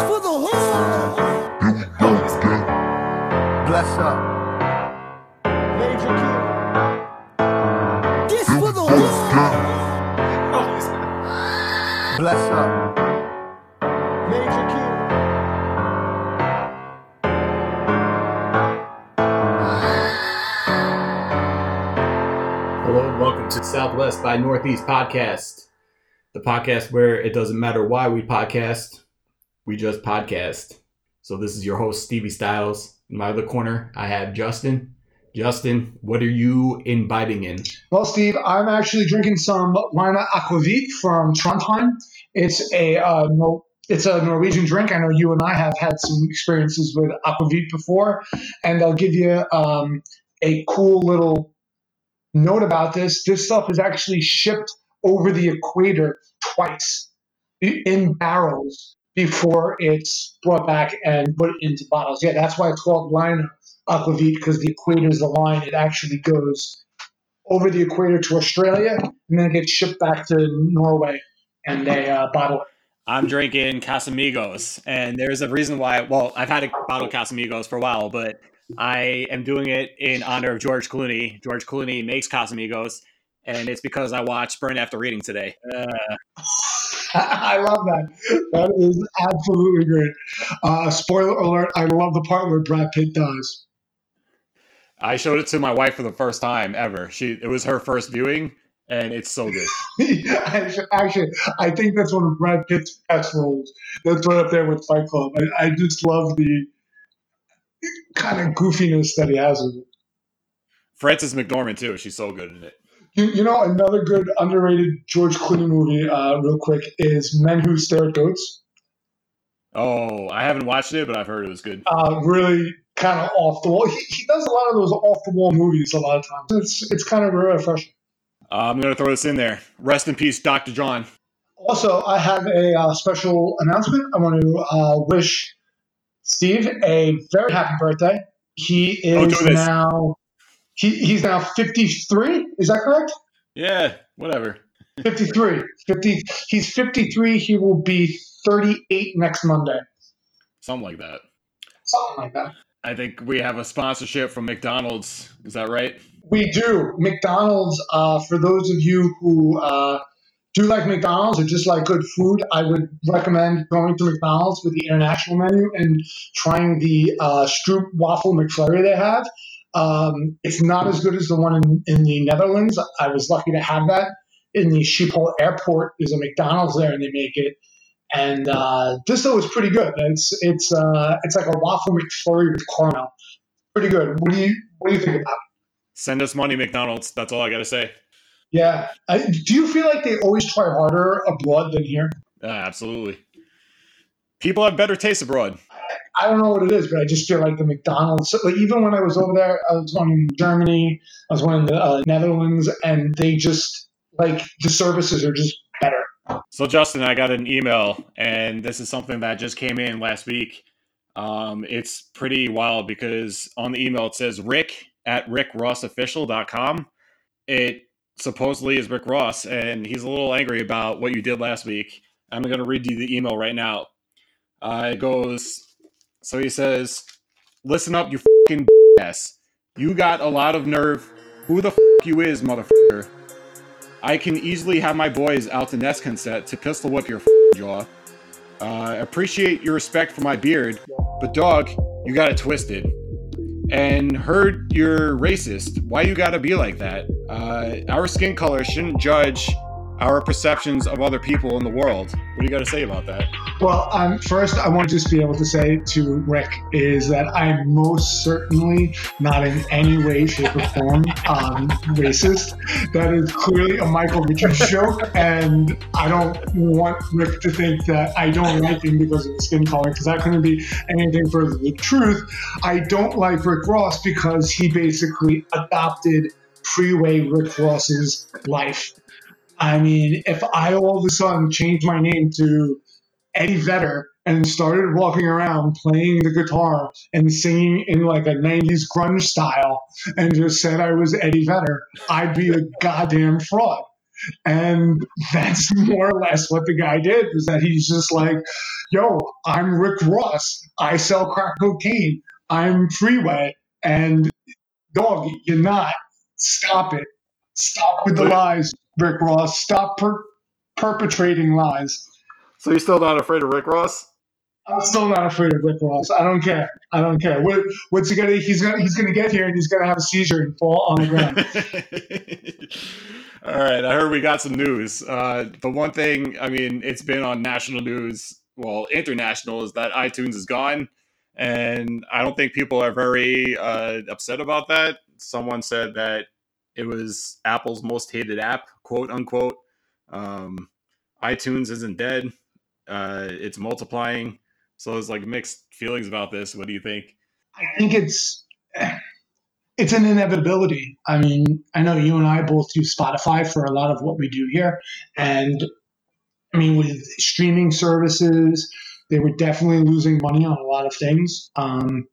for the hood. Bless up. Major Q. This for the hood. Bless up. Major Q. Hello welcome to Southwest by Northeast podcast, the podcast where it doesn't matter why we podcast, we just podcast. So this is your host Stevie Styles. In my other corner, I have Justin. Justin, what are you imbibing in? Well, Steve, I'm actually drinking some Linie Aquavit from Trondheim. It's a uh, no, it's a Norwegian drink. I know you and I have had some experiences with Aquavit before, and I'll give you um, a cool little note about this. This stuff is actually shipped over the equator twice in barrels before it's brought back and put into bottles. Yeah, that's why it's called line Aquavit because the equator is the line. It actually goes over the equator to Australia and then it gets shipped back to Norway and they uh, bottle it. I'm drinking Casamigos, and there's a reason why. Well, I've had a bottle of Casamigos for a while, but I am doing it in honor of George Clooney. George Clooney makes Casamigos, and it's because I watched Burn After Reading today. Uh, I love that. That is absolutely great. Uh, spoiler alert, I love the part where Brad Pitt dies. I showed it to my wife for the first time ever. She it was her first viewing, and it's so good. Actually, actually, I think that's one of Brad Pitt's best roles. That's right up there with Fight Club. I, I just love the kind of goofiness that he has with it. Frances McDormand too. She's so good in it. You, you know, another good underrated George Clooney movie, uh, real quick, is Men Who Stare at Goats. Oh, I haven't watched it, but I've heard it was good. Uh, really kind of off the wall. He, he does a lot of those off the wall movies a lot of times. It's it's kind of refreshing. Uh, I'm gonna throw this in there. Rest in peace, Dr. John. Also, I have a uh, special announcement. I want to uh, wish Steve a very happy birthday. He Oh, is now he, he's now 53. Is that correct? Yeah, whatever. 53. 50. He's 53. He will be 38 next Monday. Something like that. Something like that. I think we have a sponsorship from McDonald's. Is that right? We do. McDonald's, uh, for those of you who uh, do like McDonald's or just like good food, I would recommend going to McDonald's with the international menu and trying the uh, Stroop Waffle McFlurry they have. Um, it's not as good as the one in, in the Netherlands. I was lucky to have that. In the Schiphol airport, there's a McDonald's there and they make it. And uh, this though is pretty good. It's it's uh, it's like a waffle McFlurry with caramel. Pretty good. What do you what do you think about? it? Send us money, McDonald's. That's all I gotta say. Yeah. I, do you feel like they always try harder abroad than here? Uh, absolutely. People have better taste abroad. I don't know what it is, but I just feel like the McDonald's. Like even when I was over there, I was one in Germany, I was one in the uh, Netherlands, and they just like the services are just better. So, Justin, I got an email, and this is something that just came in last week. Um, it's pretty wild because on the email it says Rick at rickrossofficial.com. It supposedly is Rick Ross, and he's a little angry about what you did last week. I'm going to read you the email right now. Uh, it goes, so he says, Listen up, you fucking ass. You got a lot of nerve. Who the fuck you is, motherfucker? I can easily have my boys out to Nescon set to pistol whip your jaw. Uh, appreciate your respect for my beard, but dog, you got it twisted. And heard you're racist. Why you gotta be like that? Uh, our skin color shouldn't judge our perceptions of other people in the world. What do you got to say about that? Well, um, first, I want to just be able to say to Rick is that I'm most certainly not in any way, shape, or form um, racist. That is clearly a Michael Richards joke, and I don't want Rick to think that I don't like him because of his skin color, because that couldn't be anything further than the truth. I don't like Rick Ross because he basically adopted freeway Rick Ross's life. I mean, if I all of a sudden changed my name to Eddie Vedder and started walking around playing the guitar and singing in like a 90s grunge style and just said I was Eddie Vedder, I'd be a goddamn fraud. And that's more or less what the guy did is that he's just like, yo, I'm Rick Ross. I sell crack cocaine. I'm Freeway. And dog, you're not. Stop it. Stop with the lies, Rick Ross. Stop per- perpetrating lies. So you're still not afraid of Rick Ross? I'm still not afraid of Rick Ross. I don't care. I don't care. What, what's he gonna? He's gonna. He's gonna get here and he's gonna have a seizure and fall on the ground. All right, I heard we got some news. Uh, the one thing, I mean, it's been on national news, well, international, is that iTunes is gone, and I don't think people are very uh, upset about that. Someone said that it was Apple's most hated app, quote unquote. Um, iTunes isn't dead; uh, it's multiplying. So there's like mixed feelings about this. What do you think? I think it's it's an inevitability. I mean, I know you and I both use Spotify for a lot of what we do here, and I mean, with streaming services, they were definitely losing money on a lot of things. Um,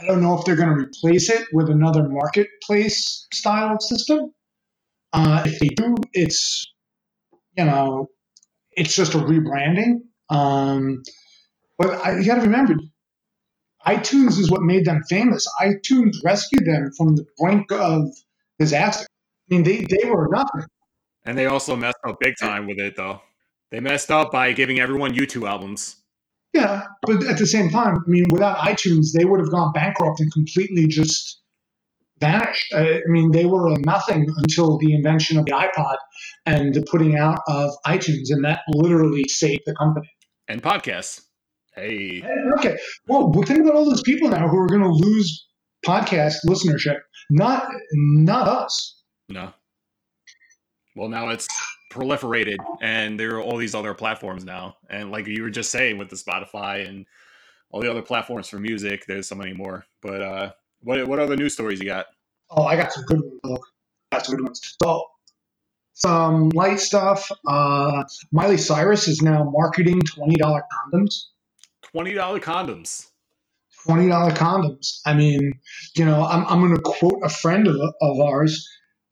I don't know if they're going to replace it with another marketplace style system. Uh, if they do, it's you know, it's just a rebranding. Um, but I, you got to remember, iTunes is what made them famous. iTunes rescued them from the brink of disaster. I mean, they, they were nothing. And they also messed up big time with it, though. They messed up by giving everyone U2 albums. Yeah, but at the same time, I mean, without iTunes, they would have gone bankrupt and completely just vanished. Uh, I mean, they were nothing until the invention of the iPod and the putting out of iTunes, and that literally saved the company. And podcasts. Hey. Okay, well, think about all those people now who are going to lose podcast listenership. Not, not us. No. Well, now it's proliferated, and there are all these other platforms now. And like you were just saying with the Spotify and all the other platforms for music, there's so many more. But uh, what what other news stories you got? Oh, I got some good ones. Look, got some good ones. So, some light stuff. Uh, Miley Cyrus is now marketing twenty dollar condoms. Twenty dollar condoms. Twenty dollar condoms. I mean, you know, I'm I'm going to quote a friend of of ours.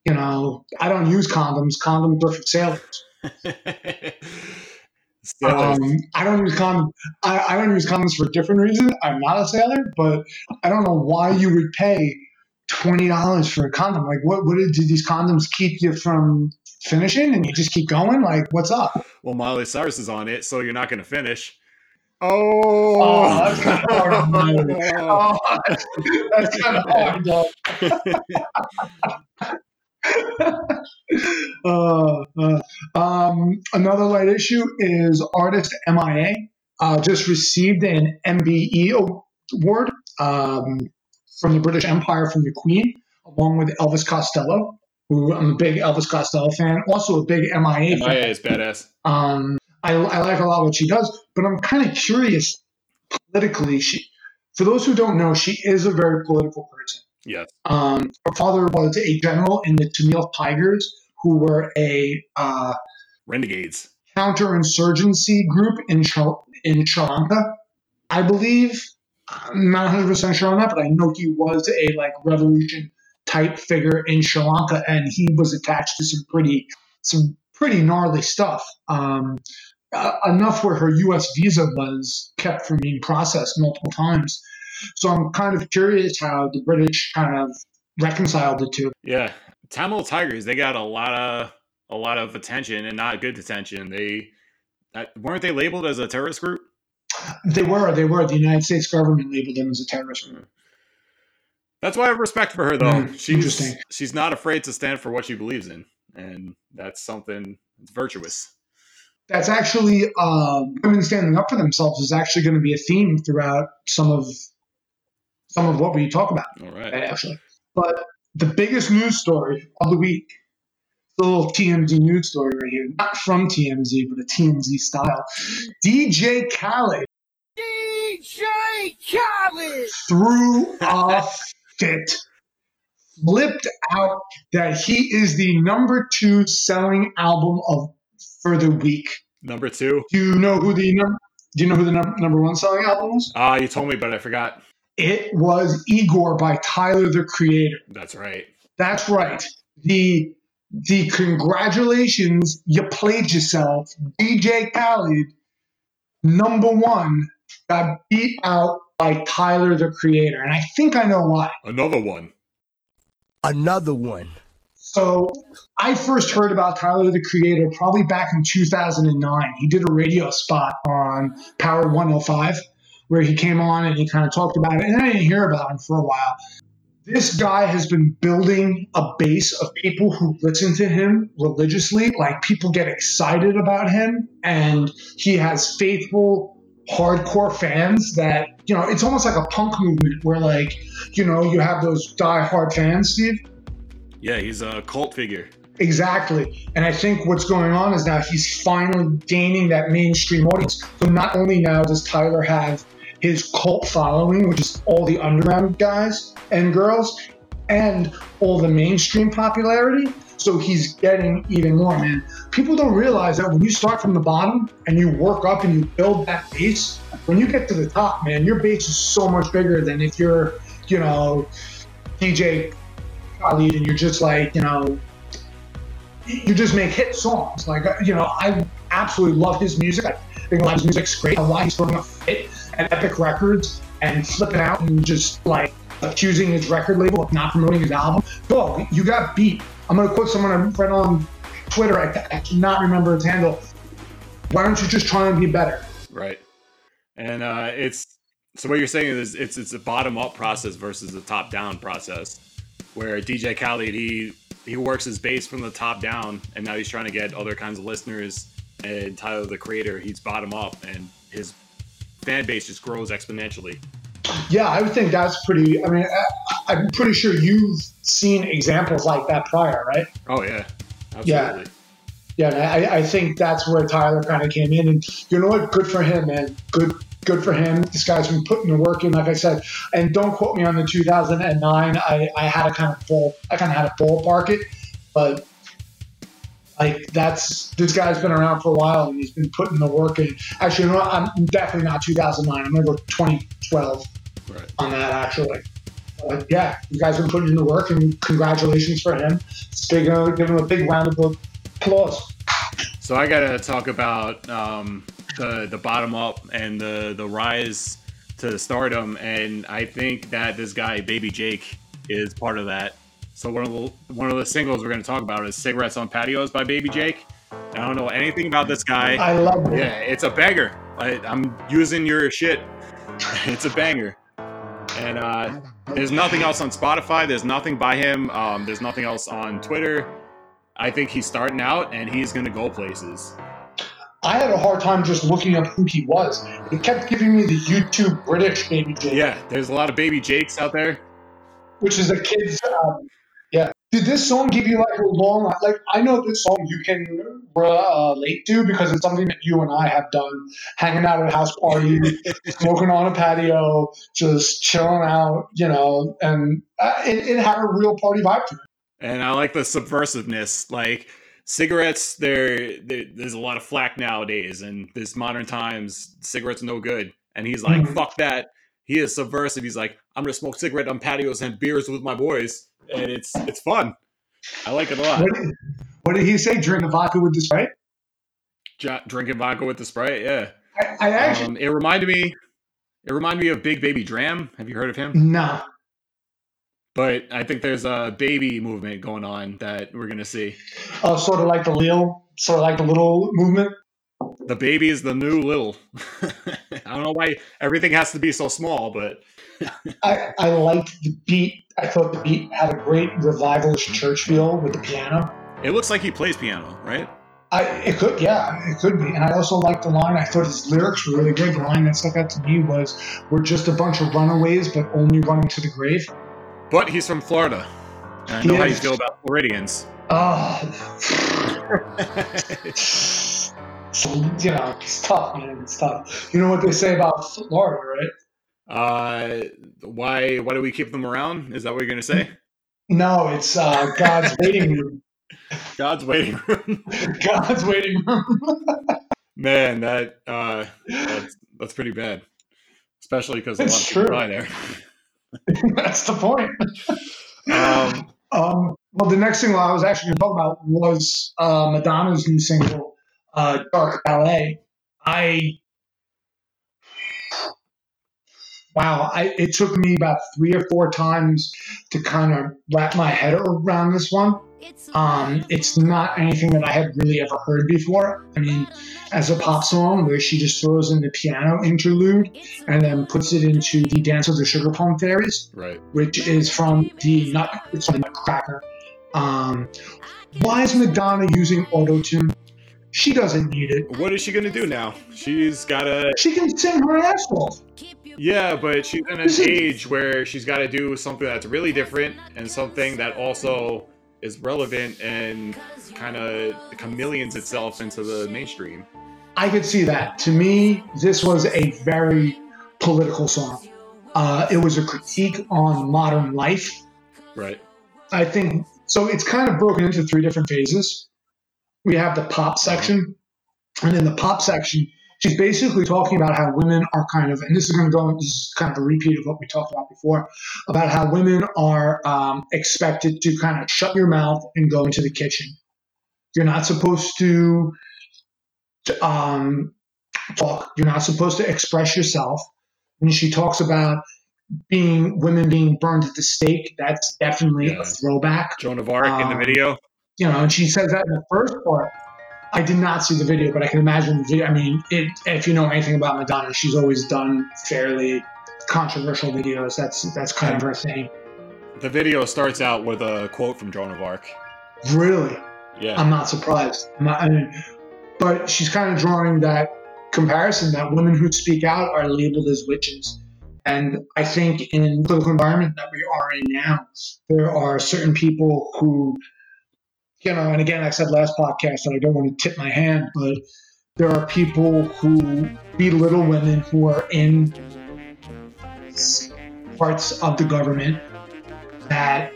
You know, I don't use condoms. Condoms are for sailors. Um, I don't use condoms. I, I don't use condoms for a different reason. I'm not a sailor, but I don't know why you would pay twenty dollars for a condom. Like, what? What did, did these condoms keep you from finishing, and you just keep going? Like, what's up? well, Miley Cyrus is on it, so you're not going to finish. Oh, Oh, that's kind of hard. That's kind of hard. uh, uh, um, another light issue is artist MIA uh, just received an MBE award um, from the British Empire from the Queen, along with Elvis Costello, who I'm a big Elvis Costello fan, also a big MIA fan. MIA is badass. Um, I, I like a lot what she does, but I'm kind of curious politically. She, for those who don't know, she is a very political person. Yes. Um, her father was a general in the Tamil Tigers, who were a uh, Renegades. counterinsurgency group in Sri, in Sri Lanka. I believe, I'm not 100 percent sure on that, but I know he was a like revolution type figure in Sri Lanka, and he was attached to some pretty some pretty gnarly stuff. Um, uh, enough where her U.S. visa was kept from being processed multiple times. So I'm kind of curious how the British kind of reconciled the two. Yeah, Tamil Tigers. They got a lot of a lot of attention and not good attention. They uh, weren't they labeled as a terrorist group. They were, they were. The United States government labeled them as a terrorist group. That's why I have respect for her, though. Mm, she's interesting. she's not afraid to stand for what she believes in, and that's something virtuous. That's actually um, women standing up for themselves is actually going to be a theme throughout some of some of what we talk about. All right. actually. But the biggest news story of the week, the little TMZ news story right here, not from TMZ, but a TMZ style. DJ Khaled DJ Khaled. threw a fit, flipped out that he is the number two selling album of for the week. Number two. Do you know who the number? Do you know who the num- number one selling album was? Ah, you told me, but I forgot. It was Igor by Tyler the Creator. That's right. That's right. The the congratulations, you played yourself. DJ Khaled, number one, got beat out by Tyler the Creator. And I think I know why. Another one. Another one. So I first heard about Tyler the Creator probably back in 2009. He did a radio spot on Power 105 where he came on and he kind of talked about it. And I didn't hear about him for a while. This guy has been building a base of people who listen to him religiously. Like people get excited about him, and he has faithful, hardcore fans that, you know, it's almost like a punk movement where, like, you know, you have those die-hard fans, Steve. Yeah, he's a cult figure. Exactly. And I think what's going on is now he's finally gaining that mainstream audience. So not only now does Tyler have his cult following, which is all the underground guys and girls, and all the mainstream popularity. So he's getting even more, man. People don't realize that when you start from the bottom and you work up and you build that base, when you get to the top, man, your base is so much bigger than if you're, you know, DJ Khaled and you're just like, you know, you just make hit songs. Like, uh, you know, I absolutely love his music. I think a lot of his music's great. A lot he's throwing a fit at Epic Records and flipping out and just like accusing his record label of not promoting his album. Dog, you got beat. I'm gonna quote someone I read on Twitter. I, I cannot remember his handle. Why don't you just try and be better? Right. And uh, it's so what you're saying is it's it's a bottom up process versus a top down process, where DJ Khaled he he works his base from the top down, and now he's trying to get other kinds of listeners. And Tyler the Creator, he's bottom up, and his fan base just grows exponentially. Yeah, I would think that's pretty. I mean, I, I'm pretty sure you've seen examples like that prior, right? Oh yeah, Yeah. absolutely. Yeah, and I, I think that's where Tyler kind of came in, and you know what? Good for him, man. Good, good for him. This guy's been putting the work in, like I said. And don't quote me on the 2009. I, I had a kind of ball, I kind of had a ballpark it, but like that's this guy's been around for a while and he's been putting the work in. Actually, you know? I'm definitely not 2009. I'm gonna go 2012 Right. on that actually. But yeah, you guys have been putting in the work, and congratulations for him. Big, uh, give him a big round of applause. So I gotta talk about um, the the bottom up and the the rise to stardom, and I think that this guy Baby Jake is part of that. So one of the one of the singles we're gonna talk about is "Cigarettes on Patios" by Baby Jake. I don't know anything about this guy. I love it. Yeah, it's a banger. I, I'm using your shit. It's a banger. And uh, there's nothing else on Spotify. There's nothing by him. Um, there's nothing else on Twitter. I think he's starting out and he's going to go places. I had a hard time just looking up who he was. It kept giving me the YouTube British Baby Jake, Yeah, there's a lot of baby Jakes out there. which is a kid's. Um, yeah. Did this song give you like a long, like I know this song you can relate to because it's something that you and I have done, hanging out at a house party, smoking on a patio, just chilling out, you know, and uh, it, it had a real party vibe to it. And I like the subversiveness. Like cigarettes, there there's a lot of flack nowadays, and this modern times, cigarettes are no good. And he's like, Mhm. fuck that. He is subversive. He's like, I'm gonna smoke cigarette on patios and beers with my boys, and it's it's fun. I like it a lot. What did, what did he say? Drink a vodka with the Sprite? Drinking vodka with the Sprite, yeah. I, I actually Um, it reminded me, it reminded me of Big Baby Dram. Have you heard of him? no. But I think there's a baby movement going on that we're gonna see. Oh, sort of like the Lil, sort of like the little movement. The baby is the new little. I don't know why everything has to be so small, but I, I liked the beat. I thought the beat had a great revivalist church feel with the piano. it looks like he plays piano, right? I it could yeah it could be, and I also liked the line. I thought his lyrics were really good. The line that stuck out to me was, "We're just a bunch of runaways, but only running to the grave." But he's from Florida. And I know how you feel about Floridians. Oh, you know it's tough, man. It's tough. You know what they say about Florida, right? uh, why why do we keep them around? Is that what you're gonna say? No, it's uh, God's waiting room. God's waiting room. God's waiting room. Man, that uh, that's that's pretty bad. Especially because a lot of It's people true. die there. That's the point. Um, Um, Well, the next single I was actually going to talk about was uh, Madonna's new single, uh, "Dark Ballet." I wow, I, it took me about three or four times to kind of wrap my head around this one. Um, it's not anything that I had really ever heard before. I mean, as a pop song where she just throws in the piano interlude and then puts it into the Dance of the Sugar Plum Fairies, Right. which is from the Nut, it's from the Nutcracker. Um, why is Madonna using auto tune? She doesn't need it. What is she gonna do now? She's gotta. She can sing her ass off. Yeah, but she's in an age where she's got to do something that's really different and something that also is relevant and kind of chameleons itself into the mainstream. I could see that. To me, this was a very political song. Uh, it was a critique on modern life. Right. I think so. It's kind of broken into three different phases. We have the pop section, and in the pop section, she's basically talking about how women are kind of, and this is going to go, this is kind of a repeat of what we talked about before, about how women are um, expected to kind of shut your mouth and go into the kitchen. You're not supposed to to, um, talk. You're not supposed to express yourself. When she talks about being women being burned at the stake, that's definitely Yeah. a throwback. Joan of Arc in the Um, video. You know, and she says that in the first part. I did not see the video, but I can imagine the video. I mean, it, if you know anything about Madonna, she's always done fairly controversial videos. That's that's kind of her thing. The video starts out with a quote from Joan of Arc. Really, Yeah. I'm not surprised. I'm not, I mean, but she's kind of drawing that comparison that women who speak out are labeled as witches. And I think in the political environment that we are in now, there are certain people who, you know, and again, I said last podcast that I don't want to tip my hand, but there are people who belittle women who are in parts of the government that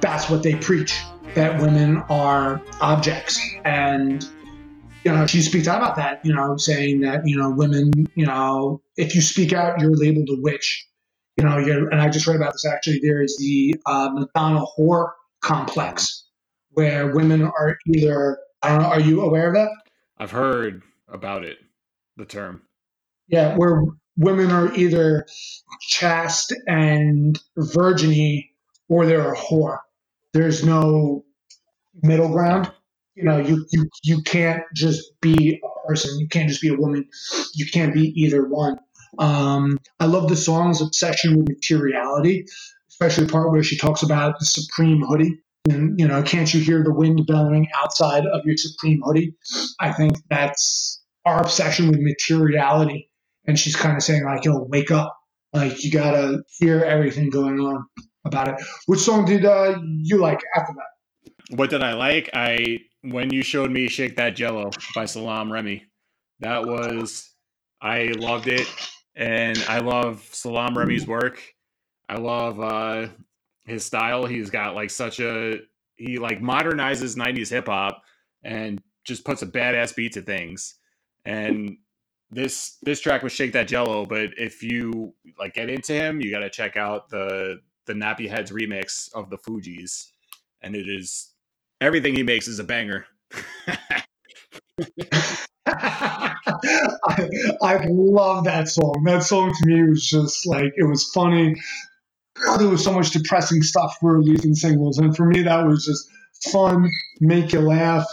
that's what they preach that women are objects. And you know she speaks out about that you know saying that you know women you know if you speak out you're labeled a witch. You know and i just read about this actually there is the uh, madonna whore complex where women are either i don't know are you aware of that? I've heard about it, the term. yeah where women are either chaste and virginy or they're a whore. There's no middle ground. You know you, you you can't just be a person. You can't just be a woman. You can't be either one. Um, i love the song's obsession with materiality especially the part where she talks about the supreme hoodie you know can't you hear the wind bellowing outside of your supreme hoodie? I think that's our obsession with materiality. And she's kind of saying like yo wake up. Like you gotta hear everything going on about it. Which song did uh, you like after that? What did I like? I when you showed me "Shake That Jello" by Salaam Remi, that was I loved it, and I love Salaam Remi's work. I love uh, his style. He's got like such a he like modernizes '90s hip hop and just puts a badass beat to things. And this this track was "Shake That Jello," but if you like get into him, you got to check out the the Nappy Heads remix of the Fugees, and it is everything he makes is a banger. I, I love that song. That song to me was just like it was funny. God, there was so much depressing stuff for releasing singles, and for me that was just fun, make you laugh.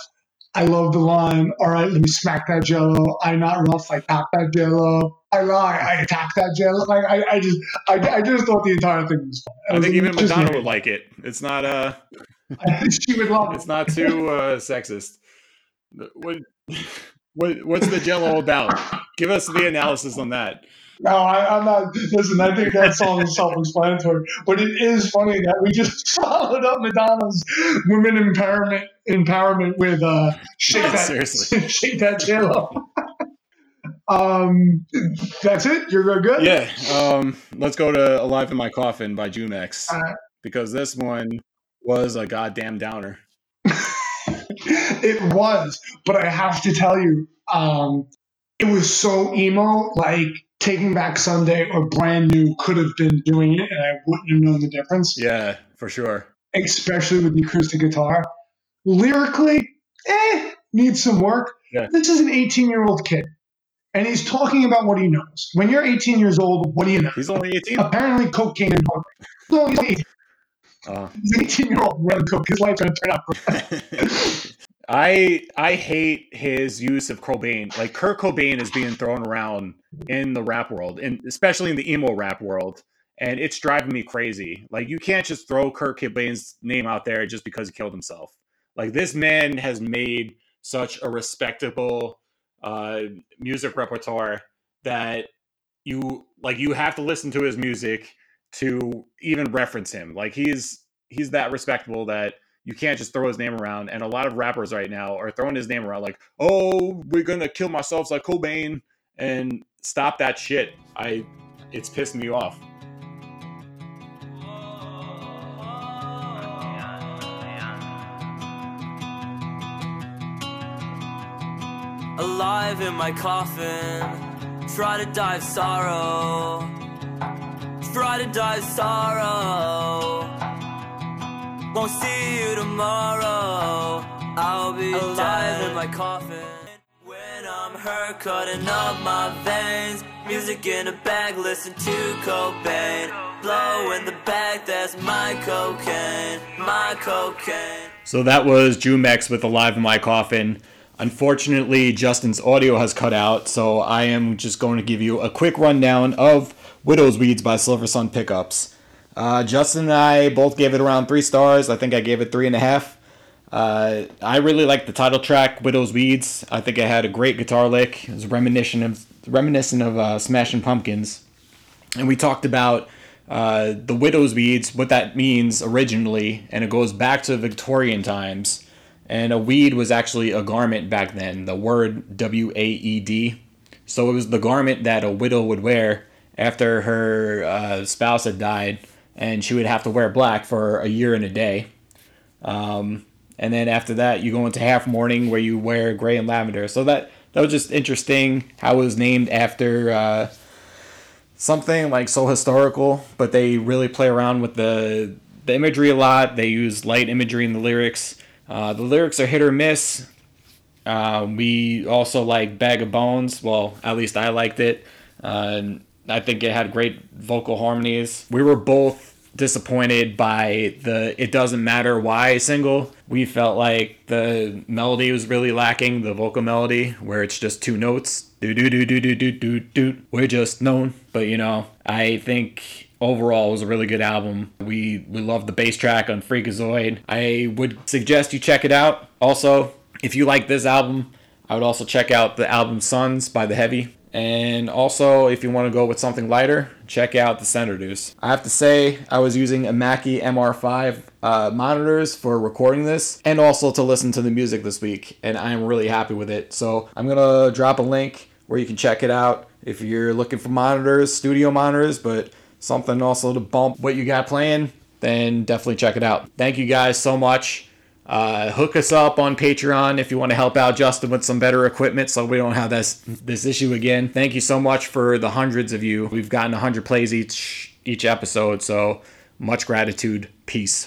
I love the line. All right, let me smack that jello. I not rough. I tap that jello. I lie. I attack that jello. Like I, I just, I, I just thought the entire thing was fun. It I think even Madonna me. would like it. It's not uh I think she would love it. it's not too uh sexist. What what what's the jello about? Give us the analysis on that. No, I, I'm not. Listen, I think that song is self-explanatory, but it is funny that we just followed up Madonna's women empowerment empowerment with uh, "Shake That Seriously. Shake That Jello." um, that's it. You're good. Yeah. Um let's go to Alive in My Coffin by Jumex. Because this one was a goddamn downer. it was, but I have to tell you, um, it was so emo. Like Taking Back Sunday or Brand New could have been doing it, and I wouldn't have known the difference. Yeah, for sure. especially with the acoustic guitar. Lyrically, eh, needs some work. Yeah. This is an 18 year old kid, and he's talking about what he knows. When you're 18 years old, what do you know? He's only 18. Apparently, cocaine and heroin. No, he's 18. Uh, He's an 18 year old running coke. His life's gonna turn out. I I hate his use of Cobain. Like Kurt Cobain is being thrown around in the rap world, and especially in the emo rap world, and it's driving me crazy. Like you can't just throw Kurt Cobain's name out there just because he killed himself. Like this man has made such a respectable uh, music repertoire that you like you have to listen to his music to even reference him. Like he's he's that respectable that you can't just throw his name around. And a lot of rappers right now are throwing his name around like, oh, we're gonna kill ourselves like Cobain and stop that shit. I it's pissed me off. alive in my coffin. Try to die of sorrow. Try to die of sorrow. Won't see you tomorrow. I'll be alive in my coffin. When I'm hurt, cutting up my veins. Music in a bag, listen to Cobain. Blow in the bag, that's my cocaine. My cocaine. So that was Jumex with Alive in My Coffin. Unfortunately, Justin's audio has cut out, so I am just going to give you a quick rundown of Widow's Weeds by Silversun Pickups. Uh, Justin and I both gave it around three stars. I think I gave it three and a half. Uh, I really liked the title track, Widow's Weeds. I think it had a great guitar lick. It was reminiscent of reminiscent of uh, Smashing Pumpkins, and we talked about uh, the widow's weeds, what that means originally, and it goes back to Victorian times. And a weed was actually a garment back then, the word W A E D. So it was the garment that a widow would wear after her uh, spouse had died, and she would have to wear black for a year and a day. Um, and then after that, you go into half mourning where you wear gray and lavender. So that that was just interesting how it was named after. Uh, something like so historical, but they really play around with the the imagery a lot. They use light imagery in the lyrics. Uh, the lyrics are hit or miss. Uh, we also like Bag of Bones. Well, at least I liked it. Uh, I think it had great vocal harmonies. We were both disappointed by the It Doesn't Matter Why single. We felt like the melody was really lacking, the vocal melody, where it's just two notes. Do do do do do do do do. We're just known. But you know, I think overall it was a really good album. We we love the bass track on Freakazoid. I would suggest you check it out. Also, if you like this album, I would also check out the album Sons by The Heavy. And also, if you want to go with something lighter, check out the Senators. I have to say, I was using a Mackie MR5 uh, monitors for recording this and also to listen to the music this week, and I'm really happy with it. So, I'm gonna drop a link where you can check it out if you're looking for monitors, studio monitors, but something also to bump what you got playing, then definitely check it out. Thank you guys so much. Uh, hook us up on Patreon if you want to help out Justin with some better equipment so we don't have this this issue again. Thank you so much for the hundreds of you. We've gotten 100 plays each each episode, so much gratitude. Peace.